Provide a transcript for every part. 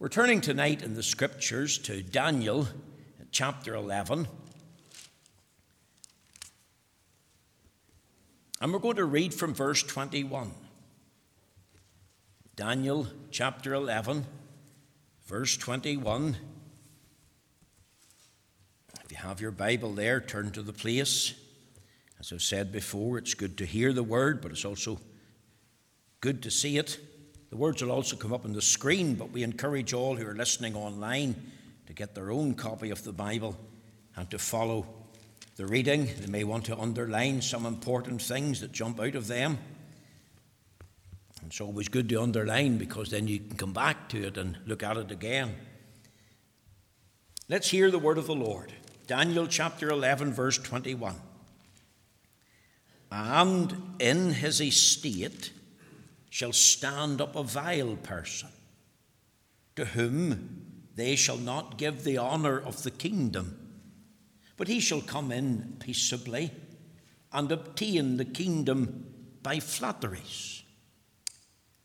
We're turning tonight in the scriptures to Daniel chapter 11. And we're going to read from verse 21. Daniel chapter 11, verse 21. If you have your Bible there, turn to the place. As I've said before, it's good to hear the word, but it's also good to see it. The words will also come up on the screen, but we encourage all who are listening online to get their own copy of the Bible and to follow the reading. They may want to underline some important things that jump out of them. It's always good to underline because then you can come back to it and look at it again. Let's hear the word of the Lord. Daniel chapter 11, verse 21. And in his estate shall stand up a vile person, to whom they shall not give the honour of the kingdom, but he shall come in peaceably and obtain the kingdom by flatteries.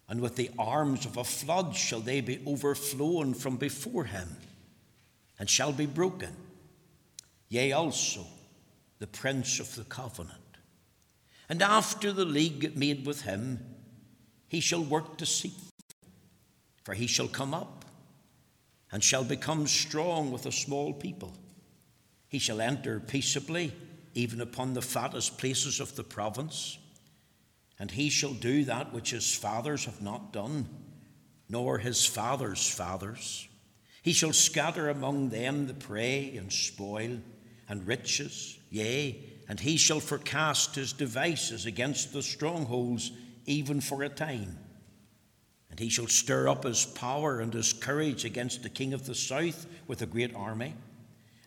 And with the arms of a flood shall they be overflown from before him, and shall be broken. Yea, also the prince of the covenant. And after the league made with him, he shall work deceitfully, for he shall come up and shall become strong with a small people. He shall enter peaceably, even upon the fattest places of the province, and he shall do that which his fathers have not done, nor his fathers' fathers. He shall scatter among them the prey and spoil and riches, yea, and he shall forecast his devices against the strongholds even for a time. And he shall stir up his power and his courage against the king of the south with a great army.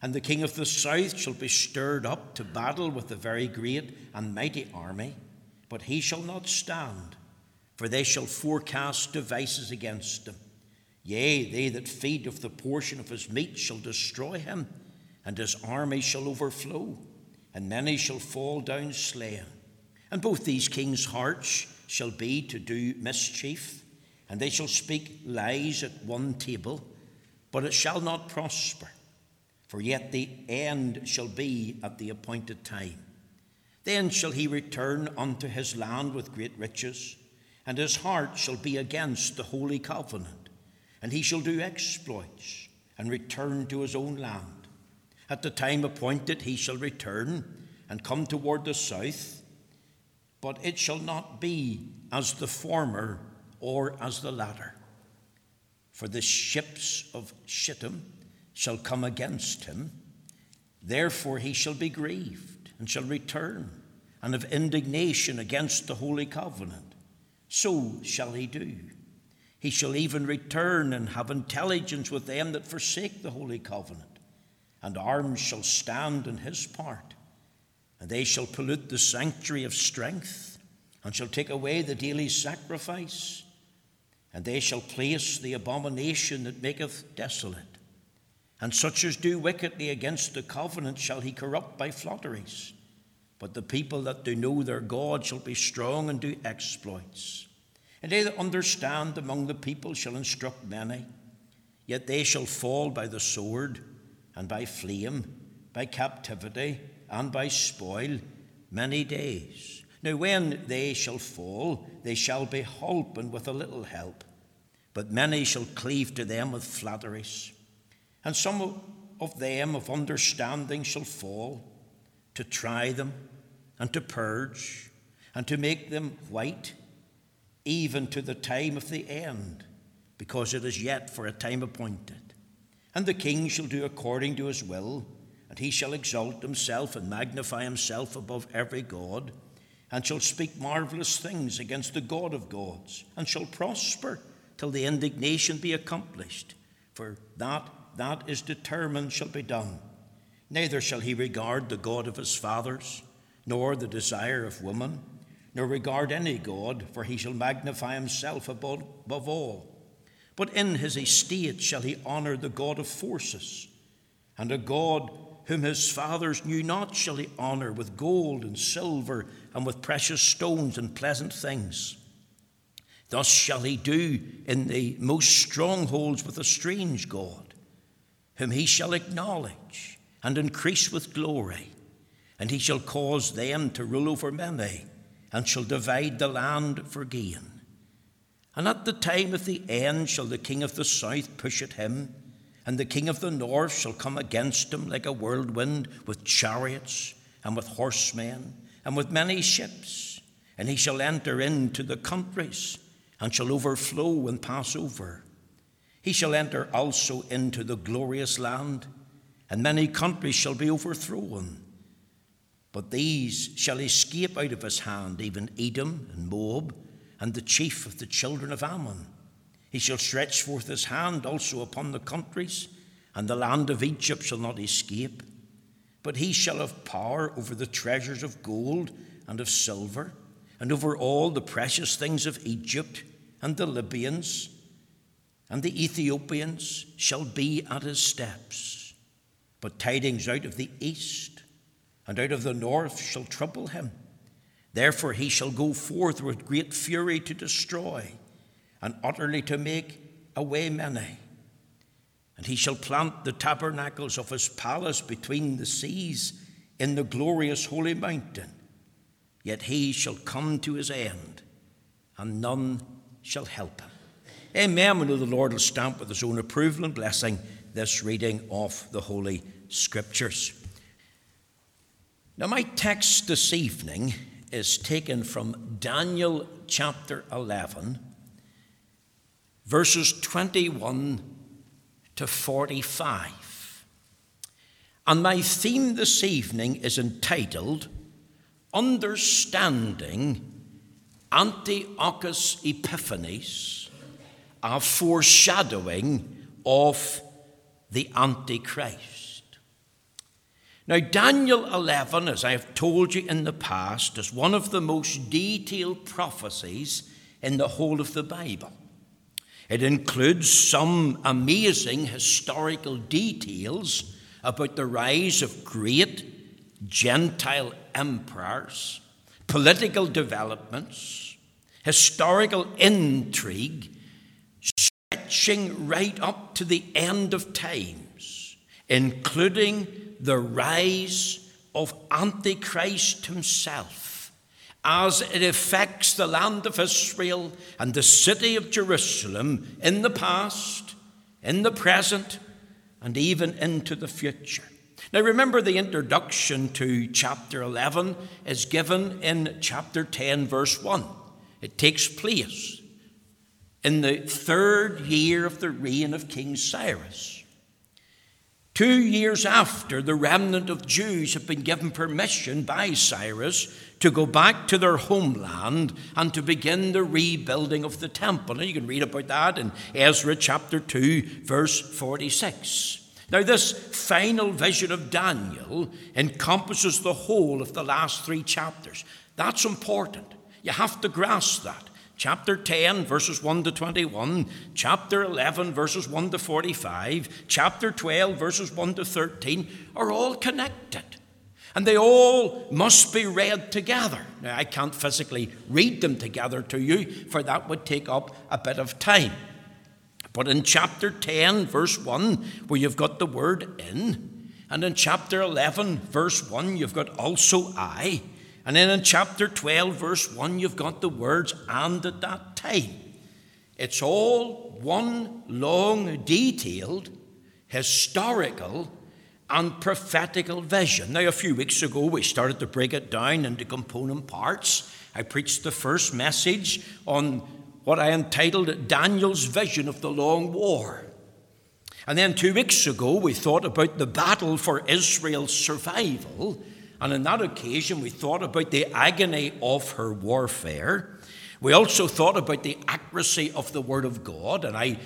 And the king of the south shall be stirred up to battle with a very great and mighty army, but he shall not stand, for they shall forecast devices against him. Yea, they that feed of the portion of his meat shall destroy him, and his army shall overflow, and many shall fall down slain. And both these kings' hearts shall be to do mischief, and they shall speak lies at one table, but it shall not prosper, for yet the end shall be at the appointed time. Then shall he return unto his land with great riches, and his heart shall be against the holy covenant, and he shall do exploits, and return to his own land. At the time appointed he shall return, and come toward the south but it shall not be as the former or as the latter. For the ships of Shittim shall come against him, therefore he shall be grieved and shall return and have indignation against the holy covenant. So shall he do. He shall even return and have intelligence with them that forsake the holy covenant, and arms shall stand in his part and they shall pollute the sanctuary of strength, and shall take away the daily sacrifice, and they shall place the abomination that maketh desolate. And such as do wickedly against the covenant shall he corrupt by flatteries. But the people that do know their God shall be strong and do exploits. And they that understand among the people shall instruct many. Yet they shall fall by the sword, and by flame, by captivity, and by spoil many days. Now, when they shall fall, they shall be holpen with a little help, but many shall cleave to them with flatteries. And some of them of understanding shall fall, to try them, and to purge, and to make them white, even to the time of the end, because it is yet for a time appointed. And the king shall do according to his will and he shall exalt himself and magnify himself above every God, and shall speak marvelous things against the God of gods, and shall prosper till the indignation be accomplished. For that that is determined shall be done. Neither shall he regard the God of his fathers, nor the desire of woman, nor regard any God, for he shall magnify himself above, above all. But in his estate shall he honor the God of forces, and a God whom his fathers knew not shall he honor with gold and silver and with precious stones and pleasant things. Thus shall he do in the most strongholds with a strange God, whom he shall acknowledge and increase with glory. And he shall cause them to rule over many, and shall divide the land for gain. And at the time of the end shall the king of the south push at him, and the king of the north shall come against him like a whirlwind with chariots, and with horsemen, and with many ships. And he shall enter into the countries and shall overflow and pass over. He shall enter also into the glorious land, and many countries shall be overthrown. But these shall escape out of his hand, even Edom and Moab, and the chief of the children of Ammon. He shall stretch forth his hand also upon the countries, and the land of Egypt shall not escape. But he shall have power over the treasures of gold and of silver and over all the precious things of Egypt, and the Libyans and the Ethiopians shall be at his steps. But tidings out of the east and out of the north shall trouble him. Therefore he shall go forth with great fury to destroy, and utterly to make away many. And he shall plant the tabernacles of his palace between the seas in the glorious holy mountain yet he shall come to his end, and none shall help him. Amen. We know the Lord will stamp with his own approval and blessing this reading of the Holy Scriptures. Now, my text this evening is taken from Daniel chapter 11, verses 21 to 45. And my theme this evening is entitled understanding Antiochus Epiphanes, a foreshadowing of the Antichrist. Now, Daniel 11, as I have told you in the past, is one of the most detailed prophecies in the whole of the Bible. It includes some amazing historical details about the rise of great Gentile emperors, political developments, historical intrigue, stretching right up to the end of times, including the rise of Antichrist himself as it affects the land of Israel and the city of Jerusalem in the past, in the present, and even into the future. Now, remember, the introduction to chapter 11 is given in chapter 10, verse 1. It takes place in the third year of the reign of King Cyrus. Two years after the remnant of Jews have been given permission by Cyrus to go back to their homeland and to begin the rebuilding of the temple. And you can read about that in Ezra chapter 2, verse 46. Now, this final vision of Daniel encompasses the whole of the last three chapters. That's important. You have to grasp that. Chapter 10, verses 1 to 21, chapter 11, verses 1 to 45, chapter 12, verses 1 to 13 are all connected. And they all must be read together. Now, I can't physically read them together to you, for that would take up a bit of time. But in chapter 10, verse 1, where you've got the word in, and in chapter 11, verse 1, you've got also I, and then in chapter 12, verse 1, you've got the words and at that time. It's all one long, detailed, historical, and prophetical vision. Now, a few weeks ago, we started to break it down into component parts. I preached the first message on what I entitled Daniel's Vision of the Long War. And then two weeks ago, we thought about the battle for Israel's survival. And on that occasion, we thought about the agony of her warfare. We also thought about the accuracy of the Word of God. And I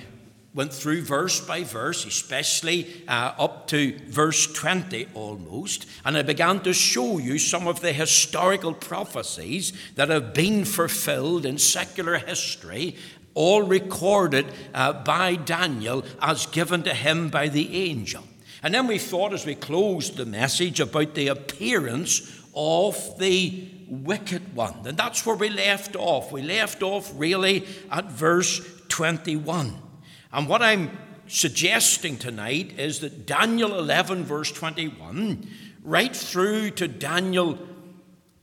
went through verse by verse, especially uh, up to verse 20 almost, and I began to show you some of the historical prophecies that have been fulfilled in secular history, all recorded uh, by Daniel as given to him by the angel. And then we thought as we closed the message about the appearance of the wicked one. And that's where we left off. We left off really at verse 21. And what I'm suggesting tonight is that Daniel 11, verse 21, right through to Daniel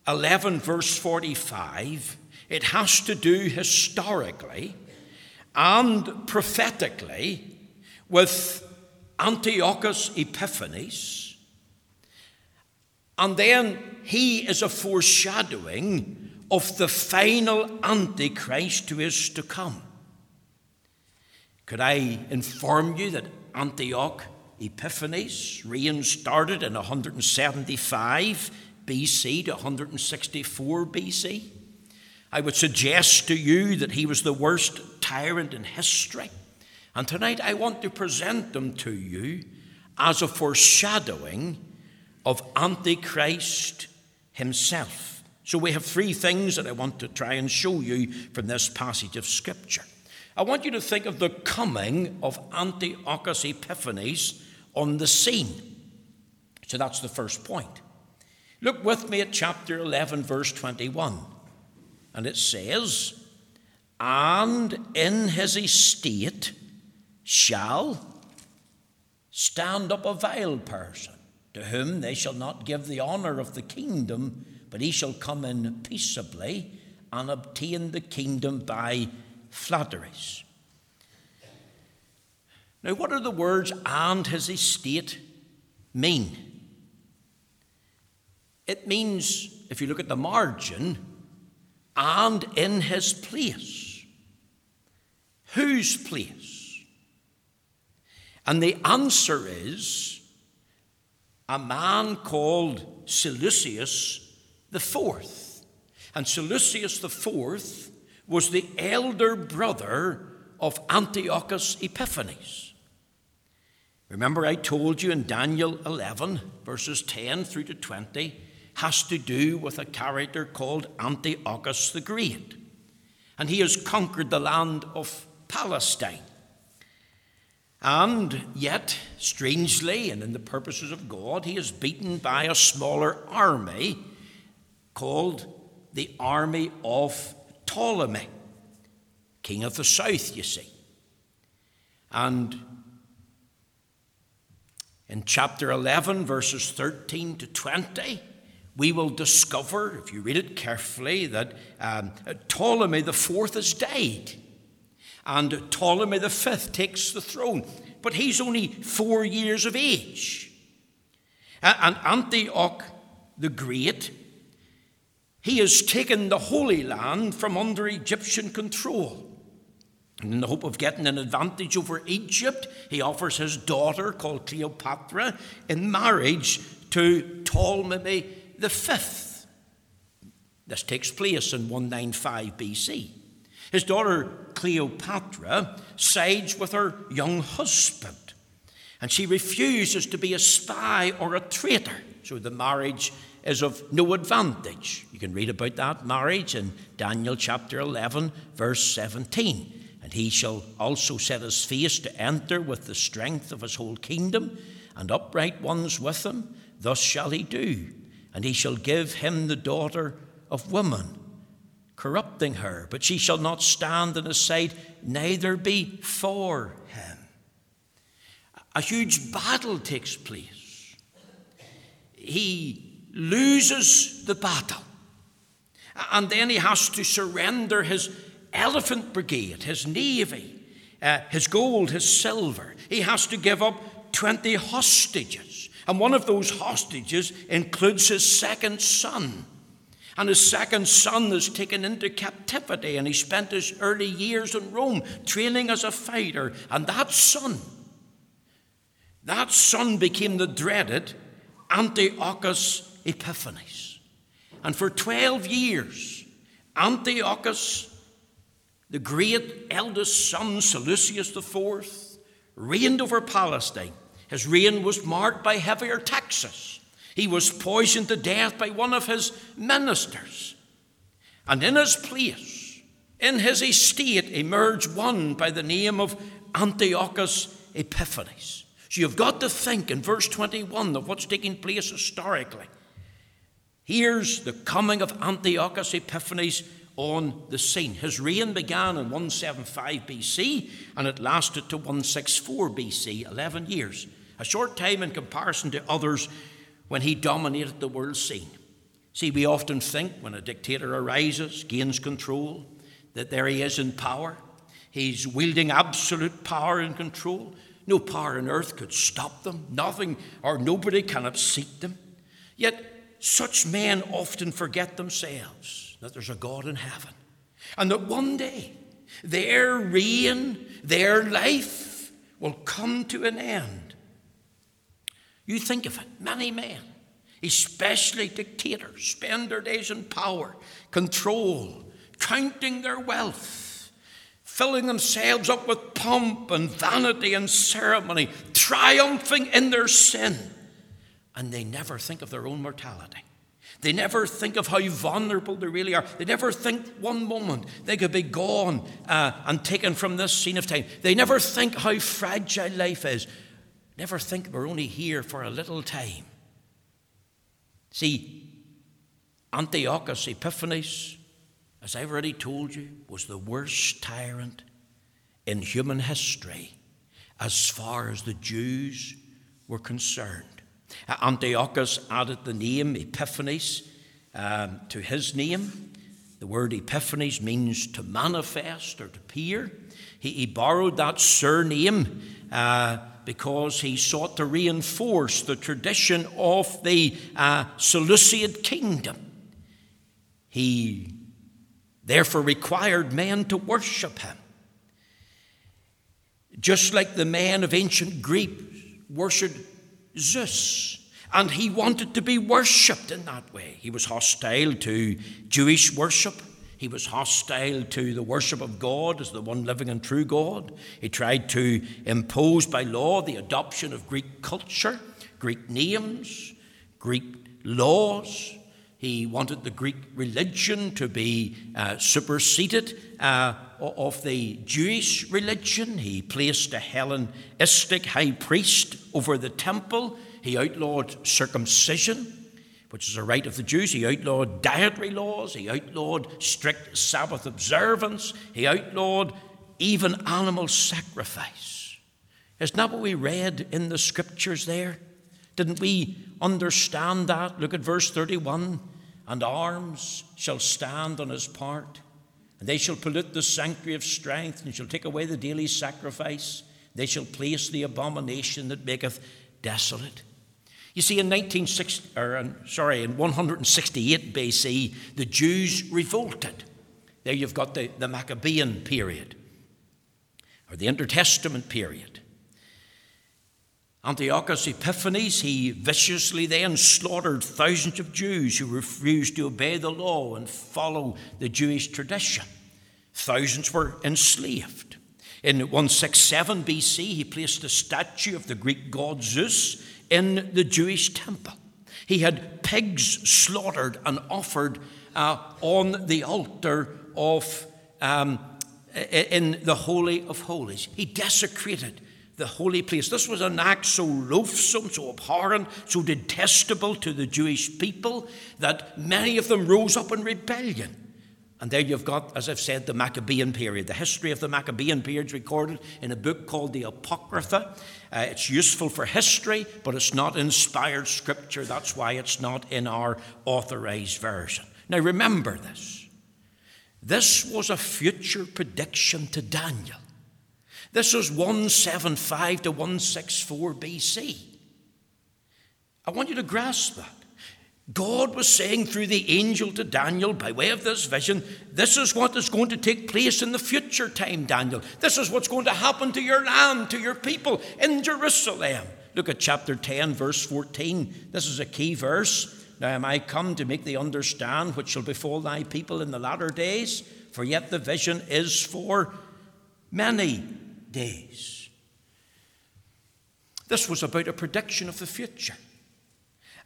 11, verse 45, it has to do historically and prophetically with Antiochus Epiphanes. And then he is a foreshadowing of the final Antichrist who is to come. Could I inform you that Antioch Epiphanes' reign started in 175 BC to 164 BC? I would suggest to you that he was the worst tyrant in history. And tonight I want to present them to you as a foreshadowing of Antichrist himself. So we have three things that I want to try and show you from this passage of Scripture. I want you to think of the coming of Antiochus Epiphanes on the scene. So that's the first point. Look with me at chapter 11, verse 21. And it says, And in his estate shall stand up a vile person, to whom they shall not give the honour of the kingdom, but he shall come in peaceably and obtain the kingdom by flatteries. Now, what do the words and his estate mean? It means, if you look at the margin, and in his place. Whose place? And the answer is a man called Seleucus the Fourth. And Seleucus the Fourth was the elder brother of Antiochus Epiphanes. Remember, I told you in Daniel 11, verses 10 through to 20, has to do with a character called Antiochus the Great. And he has conquered the land of Palestine. And yet, strangely, and in the purposes of God, he is beaten by a smaller army called the army of Ptolemy, king of the south, you see. And in chapter 11, verses 13 to 20, we will discover, if you read it carefully, that um, Ptolemy the fourth has died. And Ptolemy V takes the throne. But he's only four years of age. And Antioch the Great, he has taken the Holy Land from under Egyptian control. And in the hope of getting an advantage over Egypt, he offers his daughter, called Cleopatra, in marriage to Ptolemy V. This takes place in 195 BC. His daughter Cleopatra sides with her young husband, and she refuses to be a spy or a traitor. So the marriage is of no advantage. You can read about that marriage in Daniel chapter 11, verse 17. And he shall also set his face to enter with the strength of his whole kingdom, and upright ones with him. Thus shall he do and he shall give him the daughter of woman, corrupting her, but she shall not stand in his sight, neither be for him. A huge battle takes place. He loses the battle, and then he has to surrender his elephant brigade, his navy, uh, his gold, his silver. He has to give up 20 hostages. And one of those hostages includes his second son. And his second son is taken into captivity, and he spent his early years in Rome training as a fighter. And that son, that son became the dreaded Antiochus Epiphanes. And for 12 years, Antiochus, the great eldest son, Seleucus IV, reigned over Palestine. His reign was marked by heavier taxes. He was poisoned to death by one of his ministers. And in his place, in his estate, emerged one by the name of Antiochus Epiphanes. So you've got to think in verse 21 of what's taking place historically. Here's the coming of Antiochus Epiphanes on the scene. His reign began in 175 BC and it lasted to 164 BC, 11 years. A short time in comparison to others when he dominated the world scene. See, we often think when a dictator arises, gains control, that there he is in power. He's wielding absolute power and control. No power on earth could stop them. Nothing or nobody can upset them. Yet such men often forget themselves that there's a God in heaven and that one day their reign, their life will come to an end. You think of it, many men, especially dictators, spend their days in power, control, counting their wealth, filling themselves up with pomp and vanity and ceremony, triumphing in their sin. And they never think of their own mortality. They never think of how vulnerable they really are. They never think one moment they could be gone uh, and taken from this scene of time. They never think how fragile life is. Never think we're only here for a little time. See, Antiochus Epiphanes, as I've already told you, was the worst tyrant in human history as far as the Jews were concerned. Antiochus added the name Epiphanes um, to his name. The word Epiphanes means to manifest or to appear. He, he borrowed that surname uh, because he sought to reinforce the tradition of the uh, Seleucid kingdom. He therefore required men to worship him. Just like the men of ancient Greece worshipped Zeus. And he wanted to be worshipped in that way. He was hostile to Jewish worship. He was hostile to the worship of God as the one living and true God. He tried to impose by law the adoption of Greek culture, Greek names, Greek laws. He wanted the Greek religion to be uh, superseded uh, of the Jewish religion. He placed a Hellenistic high priest over the temple. He outlawed circumcision, which is a right of the Jews. He outlawed dietary laws. He outlawed strict Sabbath observance. He outlawed even animal sacrifice. Isn't that what we read in the scriptures there? Didn't we understand that? Look at verse 31 and arms shall stand on his part and they shall pollute the sanctuary of strength, and shall take away the daily sacrifice. They shall place the abomination that maketh desolate. You see, in 1960, or, um, sorry, in 168 BC, the Jews revolted. There you've got the, the Maccabean period, or the Intertestament period. Antiochus Epiphanes, he viciously then slaughtered thousands of Jews who refused to obey the law and follow the Jewish tradition. Thousands were enslaved. In 167 BC, he placed a statue of the Greek god Zeus in the Jewish temple. He had pigs slaughtered and offered uh, on the altar of um, in the Holy of Holies. He desecrated the holy place. This was an act so loathsome, so abhorrent, so detestable to the Jewish people that many of them rose up in rebellion. And there you've got, as I've said, the Maccabean period. The history of the Maccabean period is recorded in a book called the Apocrypha. Uh, it's useful for history, but it's not inspired scripture. That's why it's not in our authorized version. Now remember this. This was a future prediction to Daniel. This was 175 to 164 BC. I want you to grasp that. God was saying through the angel to Daniel, by way of this vision, this is what is going to take place in the future time, Daniel. This is what's going to happen to your land, to your people in Jerusalem. Look at chapter 10, verse 14. This is a key verse. Now am I come to make thee understand what shall befall thy people in the latter days? For yet the vision is for many days. This was about a prediction of the future.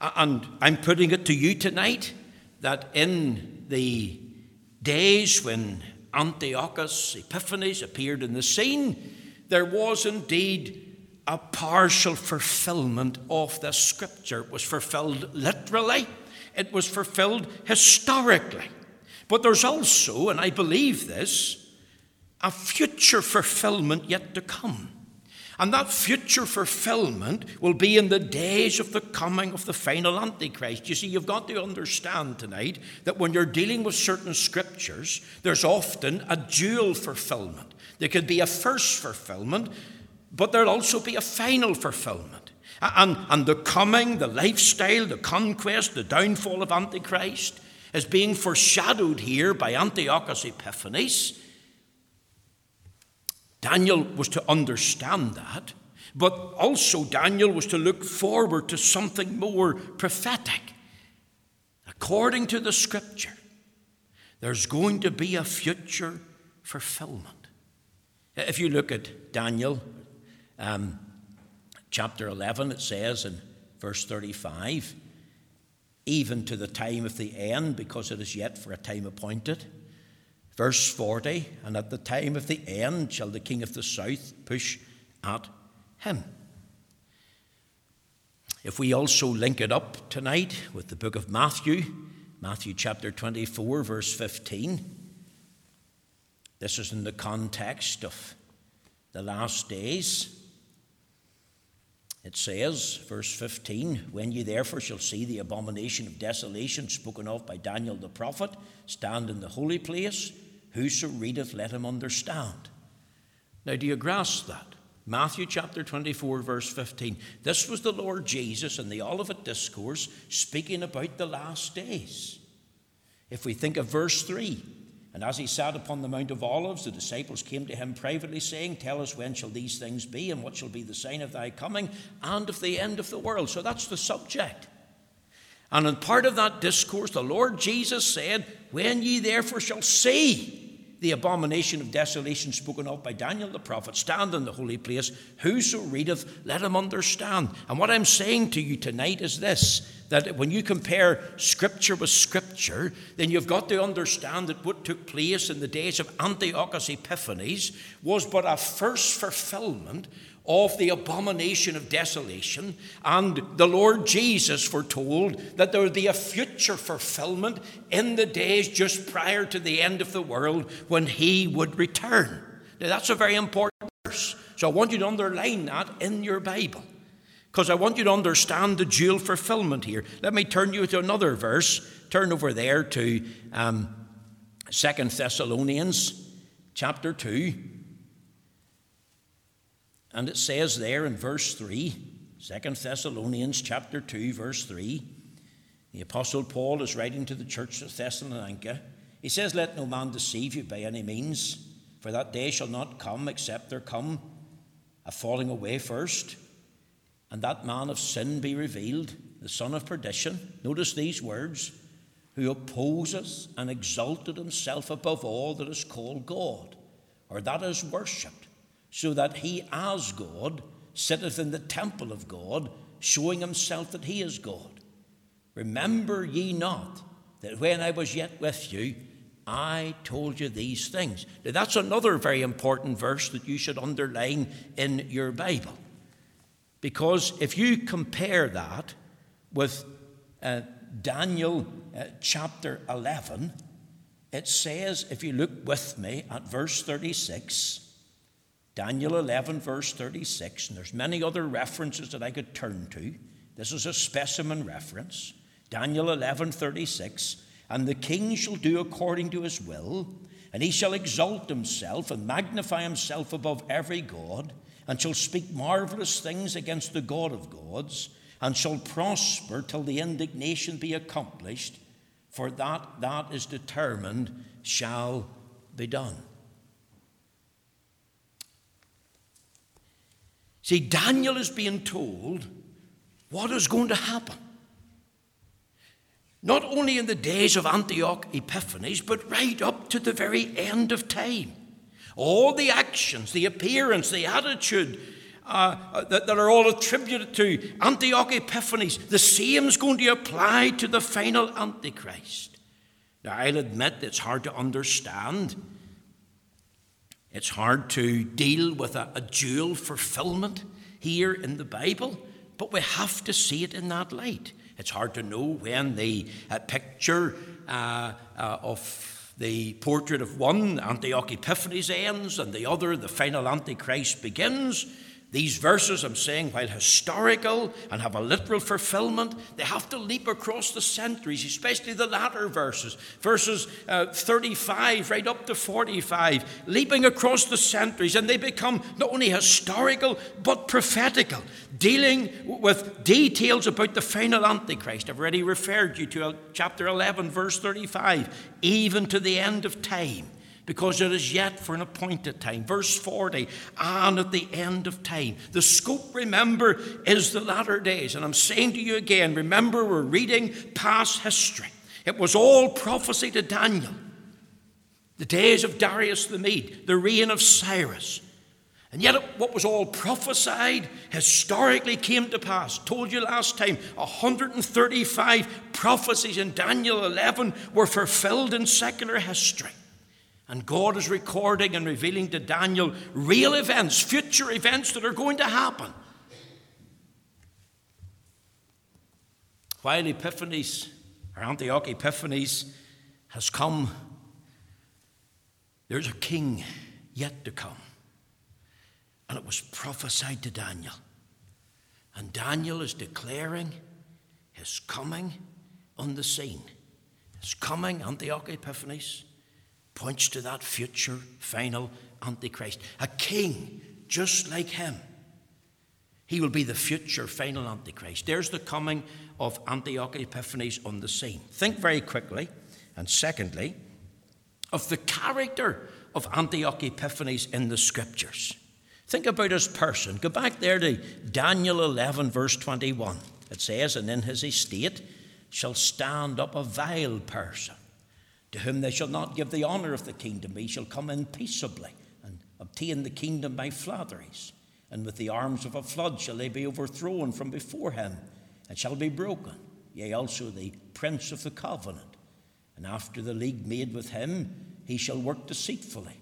Uh, and I'm putting it to you tonight that in the days when Antiochus Epiphanes appeared in the scene, there was indeed a partial fulfillment of the scripture. It was fulfilled literally it was fulfilled historically. But there's also, and I believe this, a future fulfillment yet to come. And that future fulfillment will be in the days of the coming of the final Antichrist. You see, you've got to understand tonight that when you're dealing with certain scriptures, there's often a dual fulfillment. There could be a first fulfillment, but there'll also be a final fulfillment. And, and the coming, the lifestyle, the conquest, the downfall of Antichrist is being foreshadowed here by Antiochus Epiphanes. Daniel was to understand that, but also Daniel was to look forward to something more prophetic. According to the scripture, there's going to be a future fulfillment. If you look at Daniel um, chapter 11, it says in verse 35 even to the time of the end, because it is yet for a time appointed. Verse 40 And at the time of the end shall the king of the south push at him. If we also link it up tonight with the book of Matthew, Matthew chapter 24, verse 15, this is in the context of the last days. It says, verse 15, When ye therefore shall see the abomination of desolation spoken of by Daniel the prophet stand in the holy place, whoso readeth, let him understand. Now, do you grasp that? Matthew chapter 24, verse 15. This was the Lord Jesus in the Olivet Discourse speaking about the last days. If we think of verse 3, and as he sat upon the Mount of Olives, the disciples came to him privately, saying, Tell us when shall these things be, and what shall be the sign of thy coming, and of the end of the world. So that's the subject. And in part of that discourse, the Lord Jesus said, When ye therefore shall see the abomination of desolation spoken of by Daniel the prophet stand in the holy place, whoso readeth, let him understand. And what I'm saying to you tonight is this that when you compare Scripture with Scripture, then you've got to understand that what took place in the days of Antiochus Epiphanes was but a first fulfillment of the abomination of desolation, and the Lord Jesus foretold that there would be a future fulfillment in the days just prior to the end of the world when he would return. Now, that's a very important verse. So I want you to underline that in your Bible because I want you to understand the dual fulfillment here. Let me turn you to another verse. Turn over there to um, 2 Thessalonians chapter 2. And it says there in verse 3, 2 Thessalonians chapter 2, verse 3, the Apostle Paul is writing to the church of Thessalonica. He says, Let no man deceive you by any means, for that day shall not come except there come a falling away first and that man of sin be revealed, the son of perdition. Notice these words who opposes and exalted himself above all that is called God, or that is worshipped, so that he as God sitteth in the temple of God, showing himself that he is God. Remember ye not that when I was yet with you, I told you these things. Now, that's another very important verse that you should underline in your Bible. Because if you compare that with uh, Daniel uh, chapter 11, it says, if you look with me at verse 36, Daniel 11, verse 36, and there's many other references that I could turn to. This is a specimen reference. Daniel 11, 36, and the king shall do according to his will, and he shall exalt himself and magnify himself above every God and shall speak marvelous things against the God of gods, and shall prosper till the indignation be accomplished, for that that is determined shall be done. See, Daniel is being told what is going to happen. Not only in the days of Antioch Epiphanes, but right up to the very end of time. All the actions, the appearance, the attitude uh, uh, that, that, are all attributed to Antioch Epiphanes, the same is going to apply to the final Antichrist. Now, I'll admit it's hard to understand. It's hard to deal with a, a dual fulfillment here in the Bible, but we have to see it in that light. It's hard to know when the uh, picture uh, uh, of the portrait of one, Antioch Epiphanes, ends and the other, the final Antichrist, begins. These verses, I'm saying, while historical and have a literal fulfillment, they have to leap across the centuries, especially the latter verses, verses uh, 35 right up to 45, leaping across the centuries, and they become not only historical but prophetical, dealing with details about the final Antichrist. I've already referred you to uh, chapter 11, verse 35, even to the end of time because it is yet for an appointed time. Verse 40, and at the end of time. The scope, remember, is the latter days. And I'm saying to you again, remember, we're reading past history. It was all prophecy to Daniel. The days of Darius the Mede, the reign of Cyrus. And yet, what was all prophesied historically came to pass. Told you last time, 135 prophecies in Daniel 11 were fulfilled in secular history. And God is recording and revealing to Daniel real events, future events that are going to happen. While Epiphanes, or Antioch Epiphanes, has come, there's a king yet to come. And it was prophesied to Daniel. And Daniel is declaring his coming on the scene. His coming, Antioch Epiphanes points to that future final Antichrist. A king just like him. He will be the future final Antichrist. There's the coming of Antioch Epiphanes on the scene. Think very quickly, and secondly, of the character of Antioch Epiphanes in the scriptures. Think about his person. Go back there to Daniel 11, verse 21. It says, And in his estate shall stand up a vile person to whom they shall not give the honour of the kingdom, he shall come in peaceably and obtain the kingdom by flatteries. And with the arms of a flood shall they be overthrown from before him, and shall be broken. Yea, also the prince of the covenant. And after the league made with him, he shall work deceitfully,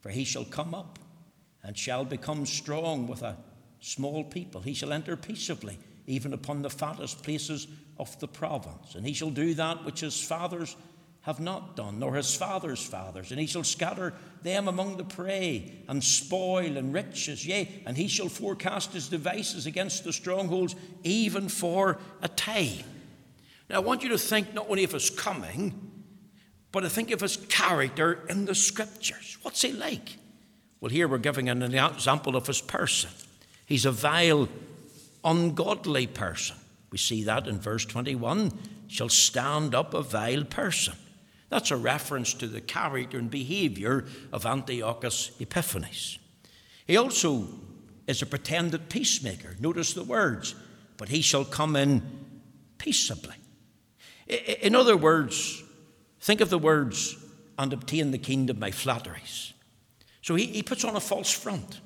for he shall come up and shall become strong with a small people. He shall enter peaceably, even upon the fattest places of the province. And he shall do that which his fathers have not done, nor his father's fathers. And he shall scatter them among the prey, and spoil and riches, yea, and he shall forecast his devices against the strongholds, even for a time. Now, I want you to think not only of his coming, but to think of his character in the scriptures. What's he like? Well, here we're giving an example of his person. He's a vile, ungodly person. We see that in verse 21 shall stand up a vile person. That's a reference to the character and behavior of Antiochus Epiphanes. He also is a pretended peacemaker. Notice the words, but he shall come in peaceably. In other words, think of the words, and obtain the kingdom by flatteries. So he, he puts on a false front.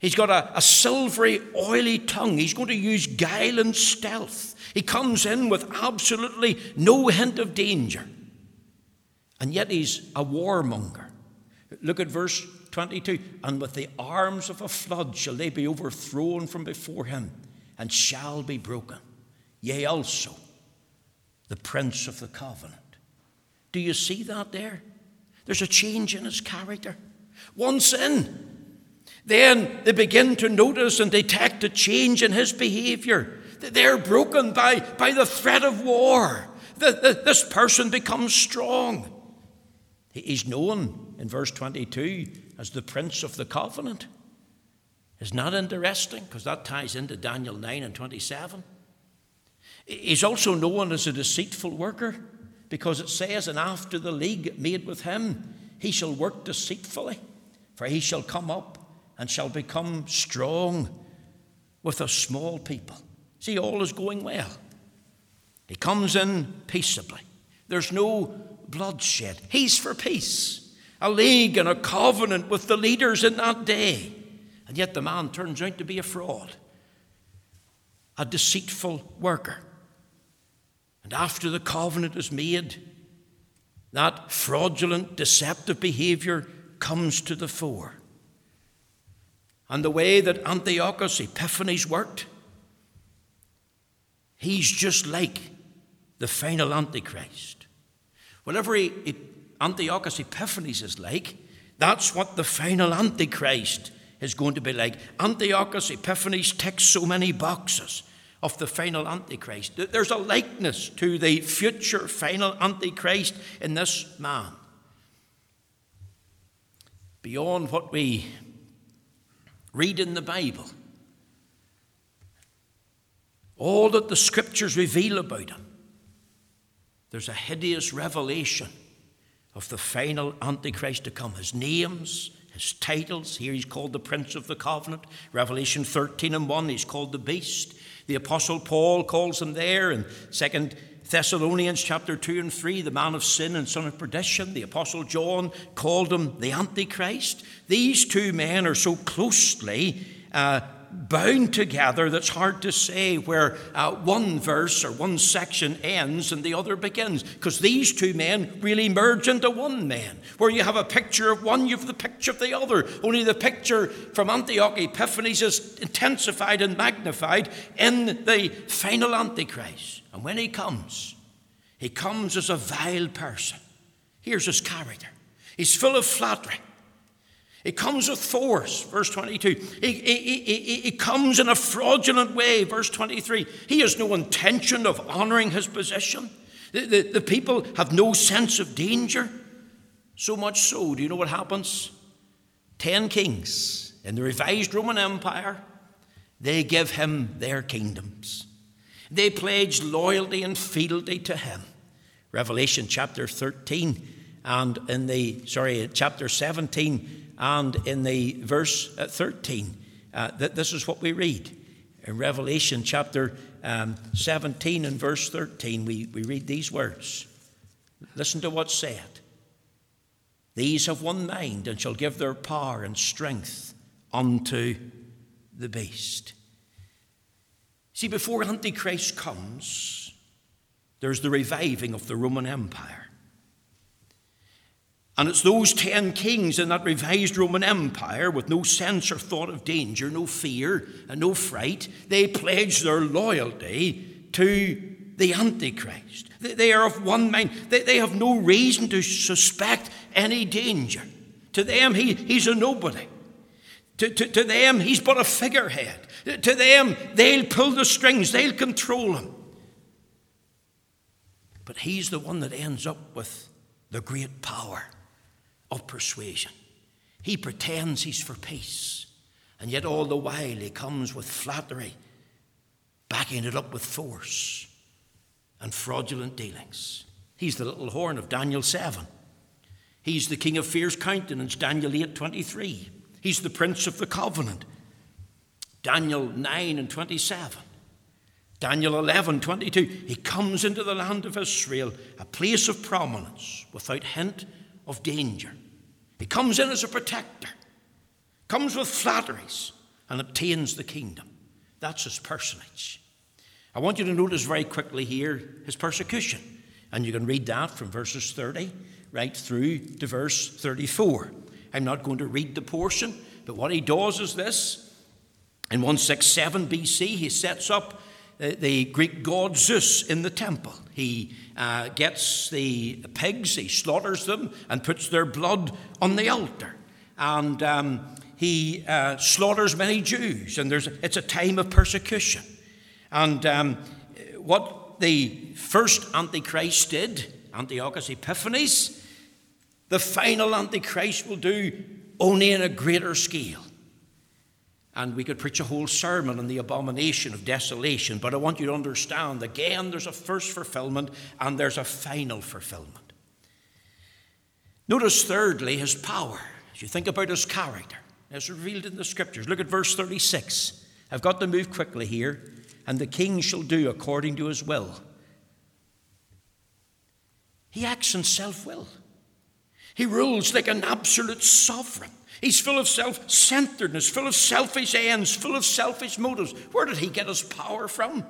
He's got a, a silvery, oily tongue. He's going to use guile and stealth. He comes in with absolutely no hint of danger. And yet he's a warmonger. Look at verse 22 And with the arms of a flood shall they be overthrown from before him, and shall be broken. Yea, also the prince of the covenant. Do you see that there? There's a change in his character. Once in, then they begin to notice and detect a change in his behavior. They're broken by, by the threat of war. The, the, this person becomes strong. He's known in verse 22 as the Prince of the Covenant. Isn't that interesting? Because that ties into Daniel 9 and 27. He's also known as a deceitful worker because it says, And after the league made with him, he shall work deceitfully, for he shall come up and shall become strong with a small people. See, all is going well. He comes in peaceably. There's no bloodshed. He's for peace, a league and a covenant with the leaders in that day. And yet the man turns out to be a fraud, a deceitful worker. And after the covenant is made, that fraudulent, deceptive behavior comes to the fore. And the way that Antiochus Epiphanes worked, He's just like the final Antichrist. Whatever he, he, Antiochus Epiphanes is like, that's what the final Antichrist is going to be like. Antiochus Epiphanes ticks so many boxes of the final Antichrist. There's a likeness to the future final Antichrist in this man. Beyond what we read in the Bible, all that the scriptures reveal about him, there's a hideous revelation of the final Antichrist to come. His names, his titles. Here he's called the Prince of the Covenant. Revelation 13 and 1, he's called the Beast. The Apostle Paul calls him there in 2 Thessalonians chapter 2 and 3, the man of sin and son of perdition. The Apostle John called him the Antichrist. These two men are so closely uh, bound together that's hard to say where uh, one verse or one section ends and the other begins. Because these two men really merge into one man. Where you have a picture of one, you have the picture of the other. Only the picture from Antioch Epiphanes is intensified and magnified in the final Antichrist. And when he comes, he comes as a vile person. Here's his character. He's full of flattery. It comes with force, verse 22. It, comes in a fraudulent way, verse 23. He has no intention of honoring his position. The, the, the people have no sense of danger. So much so, do you know what happens? Ten kings in the revised Roman Empire, they give him their kingdoms. They pledge loyalty and fealty to him. Revelation chapter 13 and in the, sorry, chapter 17 and in the verse uh, 13, uh, that this is what we read. In Revelation chapter um, 17 and verse 13, we, we read these words. Listen to what's said. These have one mind and shall give their power and strength unto the beast. See, before Antichrist comes, there's the reviving of the Roman Empire. And it's those ten kings in that revised Roman Empire with no sense or thought of danger, no fear, and no fright, they pledge their loyalty to the Antichrist. They are of one mind. They have no reason to suspect any danger. To them, he, he's a nobody. To, to, to them, he's but a figurehead. To them, they'll pull the strings, they'll control him. But he's the one that ends up with the great power of persuasion. He pretends he's for peace, and yet all the while he comes with flattery, backing it up with force and fraudulent dealings. He's the little horn of Daniel 7. He's the king of fierce countenance, Daniel 8 23. He's the prince of the covenant, Daniel 9 and 27. Daniel 11, 22. He comes into the land of Israel, a place of prominence, without hint of danger. He comes in as a protector, comes with flatteries, and obtains the kingdom. That's his personage. I want you to notice very quickly here his persecution. And you can read that from verses 30 right through to verse 34. I'm not going to read the portion, but what he does is this. In 167 BC, he sets up the Greek god Zeus in the temple. He uh, gets the pigs, he slaughters them, and puts their blood on the altar. And um, he uh, slaughters many Jews, and it's a time of persecution. And um, what the first Antichrist did, Antiochus Epiphanes, the final Antichrist will do only in a greater scale. And we could preach a whole sermon on the abomination of desolation, but I want you to understand again, there's a first fulfillment and there's a final fulfillment. Notice, thirdly, his power. As you think about his character, as revealed in the scriptures, look at verse 36. I've got to move quickly here. And the king shall do according to his will. He acts in self will. He rules like an absolute sovereign. He's full of self centeredness, full of selfish ends, full of selfish motives. Where did he get his power from?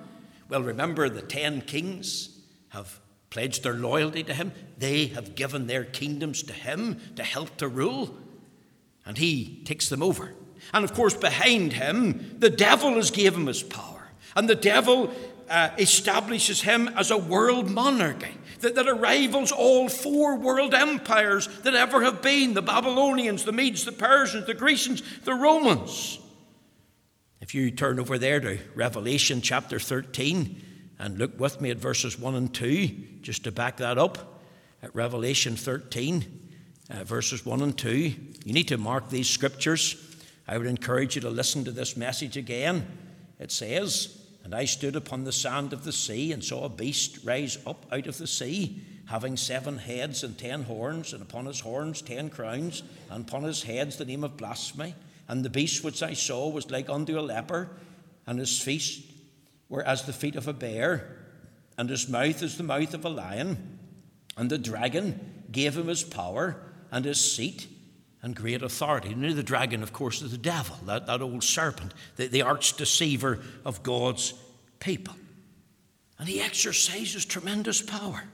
Well, remember the ten kings have pledged their loyalty to him. They have given their kingdoms to him to help to rule, and he takes them over. And of course, behind him, the devil has gave him his power. And the devil uh, establishes him as a world monarchy that, that rivals all four world empires that ever have been the Babylonians, the Medes, the Persians, the Grecians, the Romans. If you turn over there to Revelation chapter 13 and look with me at verses 1 and 2, just to back that up, at Revelation 13, uh, verses 1 and 2, you need to mark these scriptures. I would encourage you to listen to this message again. It says, and I stood upon the sand of the sea and saw a beast rise up out of the sea, having seven heads and ten horns, and upon his horns ten crowns, and upon his heads the name of blasphemy. And the beast which I saw was like unto a leper, and his feet were as the feet of a bear, and his mouth as the mouth of a lion. And the dragon gave him his power and his seat and great authority. And the dragon, of course, is the devil, that, that old serpent, the, the arch deceiver of God's people. And he exercises tremendous power.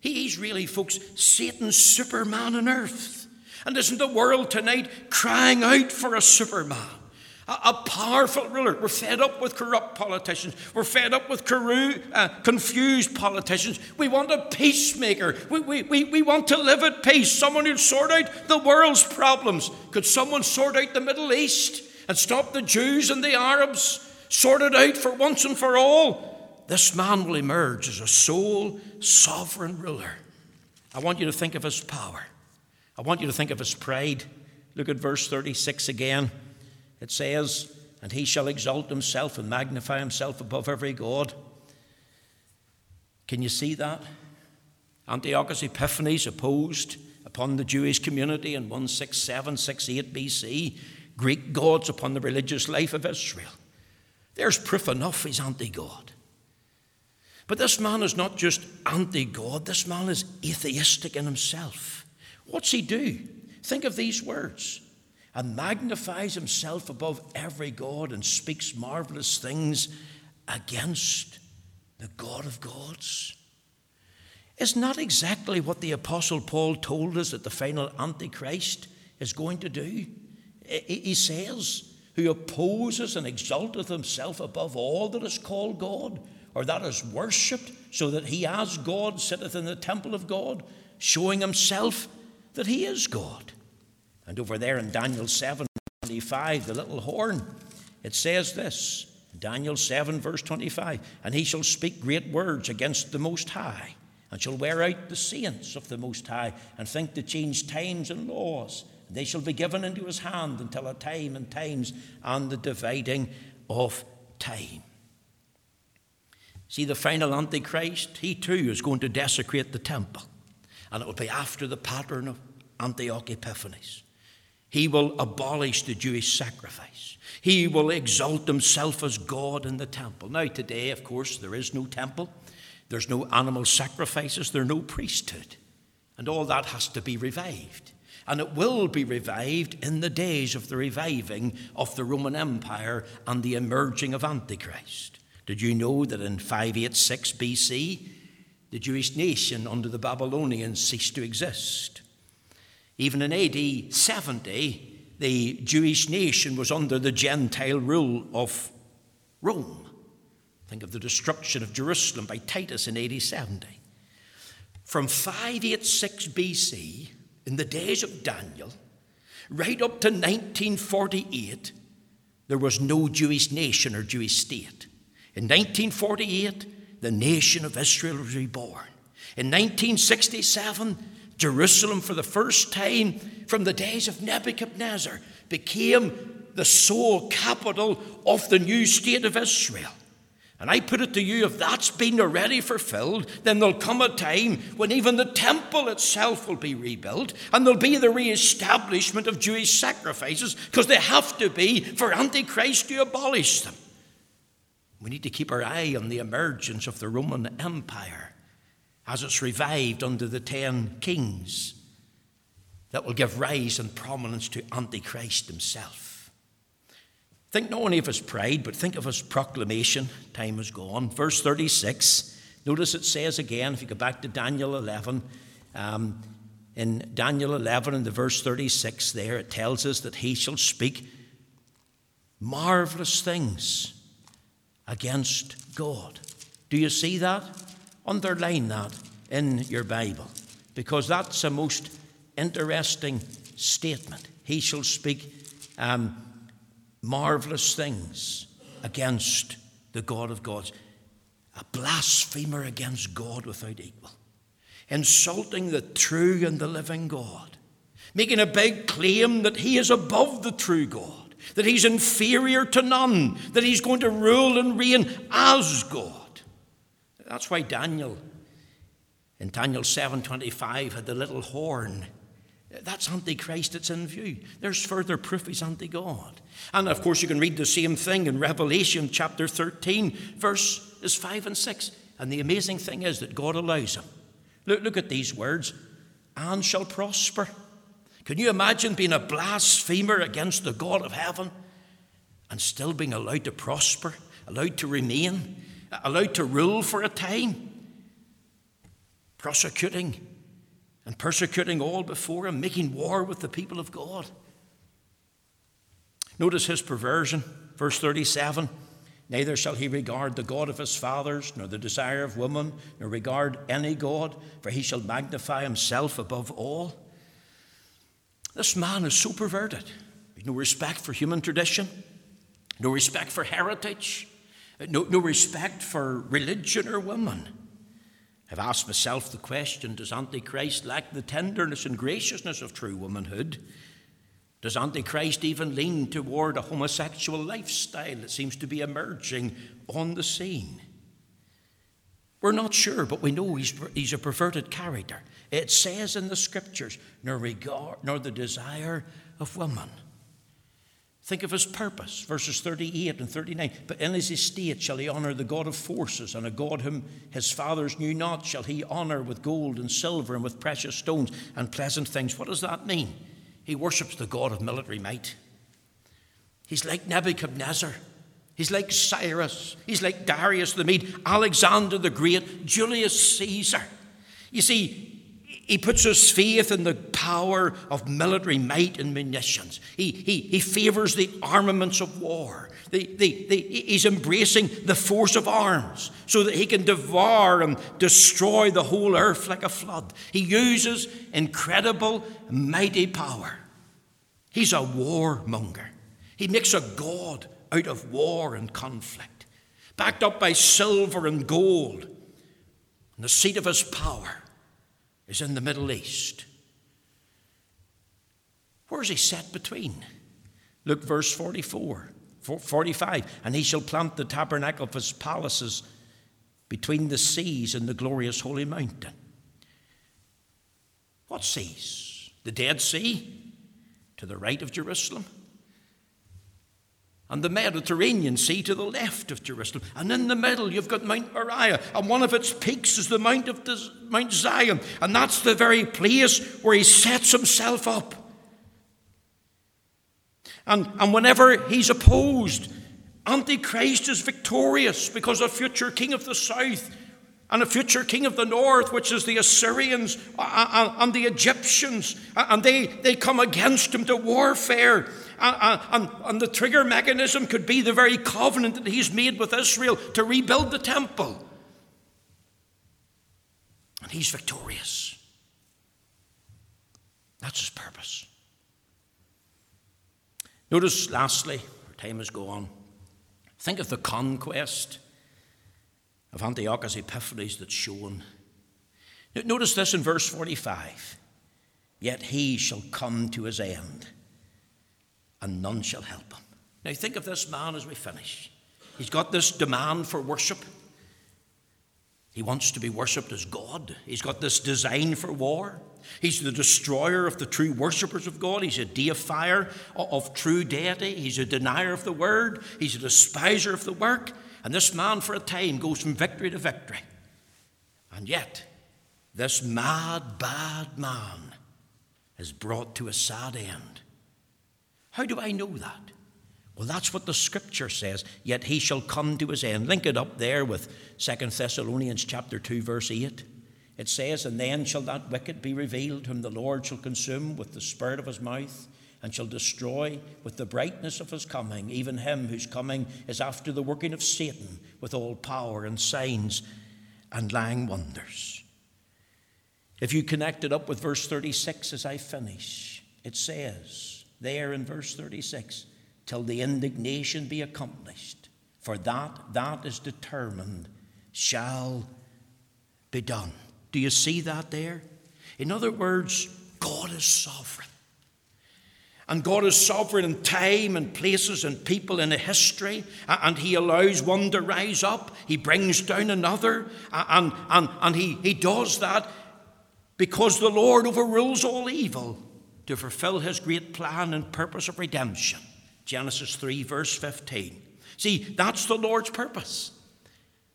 He's really, folks, Satan's superman on earth. And isn't the world tonight crying out for a superman? A, powerful ruler. We're fed up with corrupt politicians. We're fed up with uh, confused politicians. We want a peacemaker. We, we, we, we want to live at peace. Someone who'd sort out the world's problems. Could someone sort out the Middle East and stop the Jews and the Arabs? Sort it out for once and for all? This man will emerge as a sole sovereign ruler. I want you to think of his power. I want you to think of his pride. Look at verse 36 again. It says, And he shall exalt himself and magnify himself above every God. Can you see that? Antiochus Epiphanes opposed upon the Jewish community in 167, 68 BC, Greek gods upon the religious life of Israel. There's proof enough he's anti God. But this man is not just anti God, this man is atheistic in himself. What's he do? Think of these words and magnifies himself above every God and speaks marvelous things against the God of gods. Is not exactly what the Apostle Paul told us that the final Antichrist is going to do? He says, Who opposes and exalteth himself above all that is called God, or that is worshipped, so that he as God sitteth in the temple of God, showing himself that he is God. And over there in Daniel 7 25, the little horn, it says this Daniel 7, verse 25, and he shall speak great words against the Most High, and shall wear out the saints of the Most High, and think to change times and laws. They shall be given into his hand until a time and times and the dividing of time. See, the final Antichrist, he too is going to desecrate the temple. And it will be after the pattern of Antioch Epiphanes. He will abolish the Jewish sacrifice. He will exalt himself as God in the temple. Now, today, of course, there is no temple, there's no animal sacrifices, there's no priesthood. And all that has to be revived. And it will be revived in the days of the reviving of the Roman Empire and the emerging of Antichrist. Did you know that in 586 BC, the Jewish nation under the Babylonians ceased to exist? Even in AD 70, the Jewish nation was under the Gentile rule of Rome. Think of the destruction of Jerusalem by Titus in AD 70. From 586 BC, in the days of Daniel, right up to 1948, there was no Jewish nation or Jewish state. In 1948, the nation of Israel was reborn. In 1967, Jerusalem, for the first time from the days of Nebuchadnezzar, became the sole capital of the new state of Israel. And I put it to you if that's been already fulfilled, then there'll come a time when even the temple itself will be rebuilt and there'll be the re establishment of Jewish sacrifices because they have to be for Antichrist to abolish them. We need to keep our eye on the emergence of the Roman Empire as it's revived under the ten kings that will give rise and prominence to Antichrist himself. Think not only of his pride, but think of his proclamation. Time is gone. Verse 36, notice it says again, if you go back to Daniel 11, um, in Daniel 11, in the verse 36, there it tells us that he shall speak marvelous things against God. Do you see that? Underline that in your Bible because that's a most interesting statement. He shall speak um, marvelous things against the God of gods. A blasphemer against God without equal. Insulting the true and the living God. Making a big claim that he is above the true God. That he's inferior to none. That he's going to rule and reign as God. That's why Daniel in Daniel 7:25 had the little horn. That's Antichrist that's in view. There's further proof he's anti-God. And of course you can read the same thing in Revelation chapter 13, verses 5 and 6. And the amazing thing is that God allows him. Look, look at these words. And shall prosper. Can you imagine being a blasphemer against the God of heaven and still being allowed to prosper, allowed to remain, allowed to rule for a time? prosecuting and persecuting all before him, making war with the people of God. Notice his perversion, verse 37 Neither shall he regard the God of his fathers, nor the desire of woman, nor regard any God, for he shall magnify himself above all. This man is so perverted. No respect for human tradition, no respect for heritage, no, no respect for religion or woman. I've asked myself the question Does Antichrist lack the tenderness and graciousness of true womanhood? Does Antichrist even lean toward a homosexual lifestyle that seems to be emerging on the scene? We're not sure, but we know he's, he's a perverted character. It says in the scriptures, nor regard, nor the desire of woman. Think of his purpose, verses 38 and 39. But in his estate shall he honour the God of forces, and a God whom his fathers knew not shall he honour with gold and silver and with precious stones and pleasant things. What does that mean? He worships the God of military might. He's like Nebuchadnezzar. He's like Cyrus. He's like Darius the Mede, Alexander the Great, Julius Caesar. You see, he puts his faith in the power of military might and munitions. He, he, he favors the armaments of war. The, the, the, he's embracing the force of arms so that he can devour and destroy the whole earth like a flood. He uses incredible, mighty power. He's a warmonger. He makes a god out of war and conflict, backed up by silver and gold. And the seat of his power is in the Middle East. Where is he set between? Look, verse 44, 45. And he shall plant the tabernacle of his palaces between the seas and the glorious holy mountain. What seas? The Dead Sea to the right of Jerusalem and the Mediterranean Sea to the left of Jerusalem. And in the middle, you've got Mount Moriah, and one of its peaks is the Mount of Mount Zion, and that's the very place where he sets himself up. And, and whenever he's opposed, Antichrist is victorious because a future king of the south and a future king of the north, which is the Assyrians and the Egyptians, and they, they come against him to warfare and, and, the trigger mechanism could be the very covenant that he's made with Israel to rebuild the temple. And he's victorious. That's his purpose. Notice, lastly, our time has gone. Think of the conquest of Antiochus Epiphanes that's shown. Notice this in verse 45 Yet he shall come to his end and none shall help him. Now, think of this man as we finish. He's got this demand for worship. He wants to be worshipped as God. He's got this design for war. He's the destroyer of the true worshippers of God. He's a deifier of true deity. He's a denier of the word. He's a despiser of the work. And this man, for a time, goes from victory to victory. And yet, this mad, bad man is brought to a sad end. How do I know that? Well, that's what the scripture says. Yet he shall come to his end. Link it up there with 2 Thessalonians chapter 2, verse 8. It says, And then shall that wicked be revealed, whom the Lord shall consume with the spirit of his mouth, and shall destroy with the brightness of his coming, even him whose coming is after the working of Satan with all power and signs and lying wonders. If you connect it up with verse 36 as I finish, it says there in verse 36 till the indignation be accomplished, for that that is determined shall be done. Do you see that there? In other words, God is sovereign. And God is sovereign in time and places and people in a history, and He allows one to rise up, He brings down another, and, and, and he, he does that because the Lord overrules all evil to fulfill His great plan and purpose of redemption. Genesis 3, verse 15. See, that's the Lord's purpose.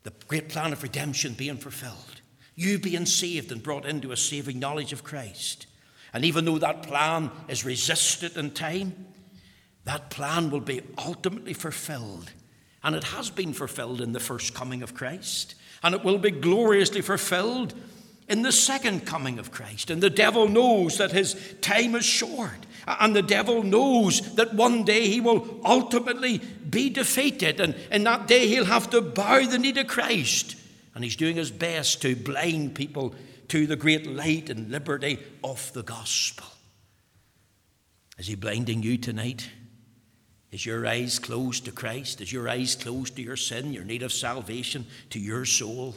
The great plan of redemption being fulfilled. You being saved and brought into a saving knowledge of Christ. And even though that plan is resisted in time, that plan will be ultimately fulfilled. And it has been fulfilled in the first coming of Christ. And it will be gloriously fulfilled in the second coming of Christ. And the devil knows that his time is short. And the devil knows that one day he will ultimately be defeated. And in that day he'll have to bow the knee to Christ. And he's doing his best to blind people to the great light and liberty of the gospel. Is he blinding you tonight? Is your eyes closed to Christ? Is your eyes closed to your sin, your need of salvation, to your soul?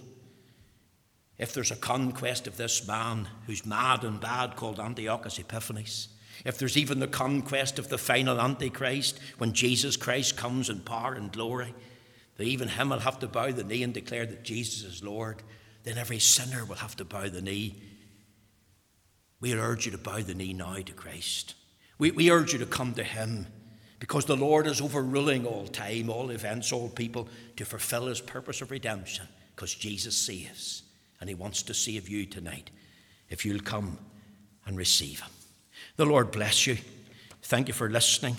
If there's a conquest of this man who's mad and bad called Antiochus Epiphanes, if there's even the conquest of the final Antichrist when Jesus Christ comes in power and glory, that even him will have to bow the knee and declare that Jesus is Lord then every sinner will have to bow the knee. We urge you to bow the knee now to Christ. We, we urge you to come to Him because the Lord is overruling all time, all events, all people to fulfill His purpose of redemption because Jesus saves and He wants to save you tonight if you'll come and receive Him. The Lord bless you. Thank you for listening.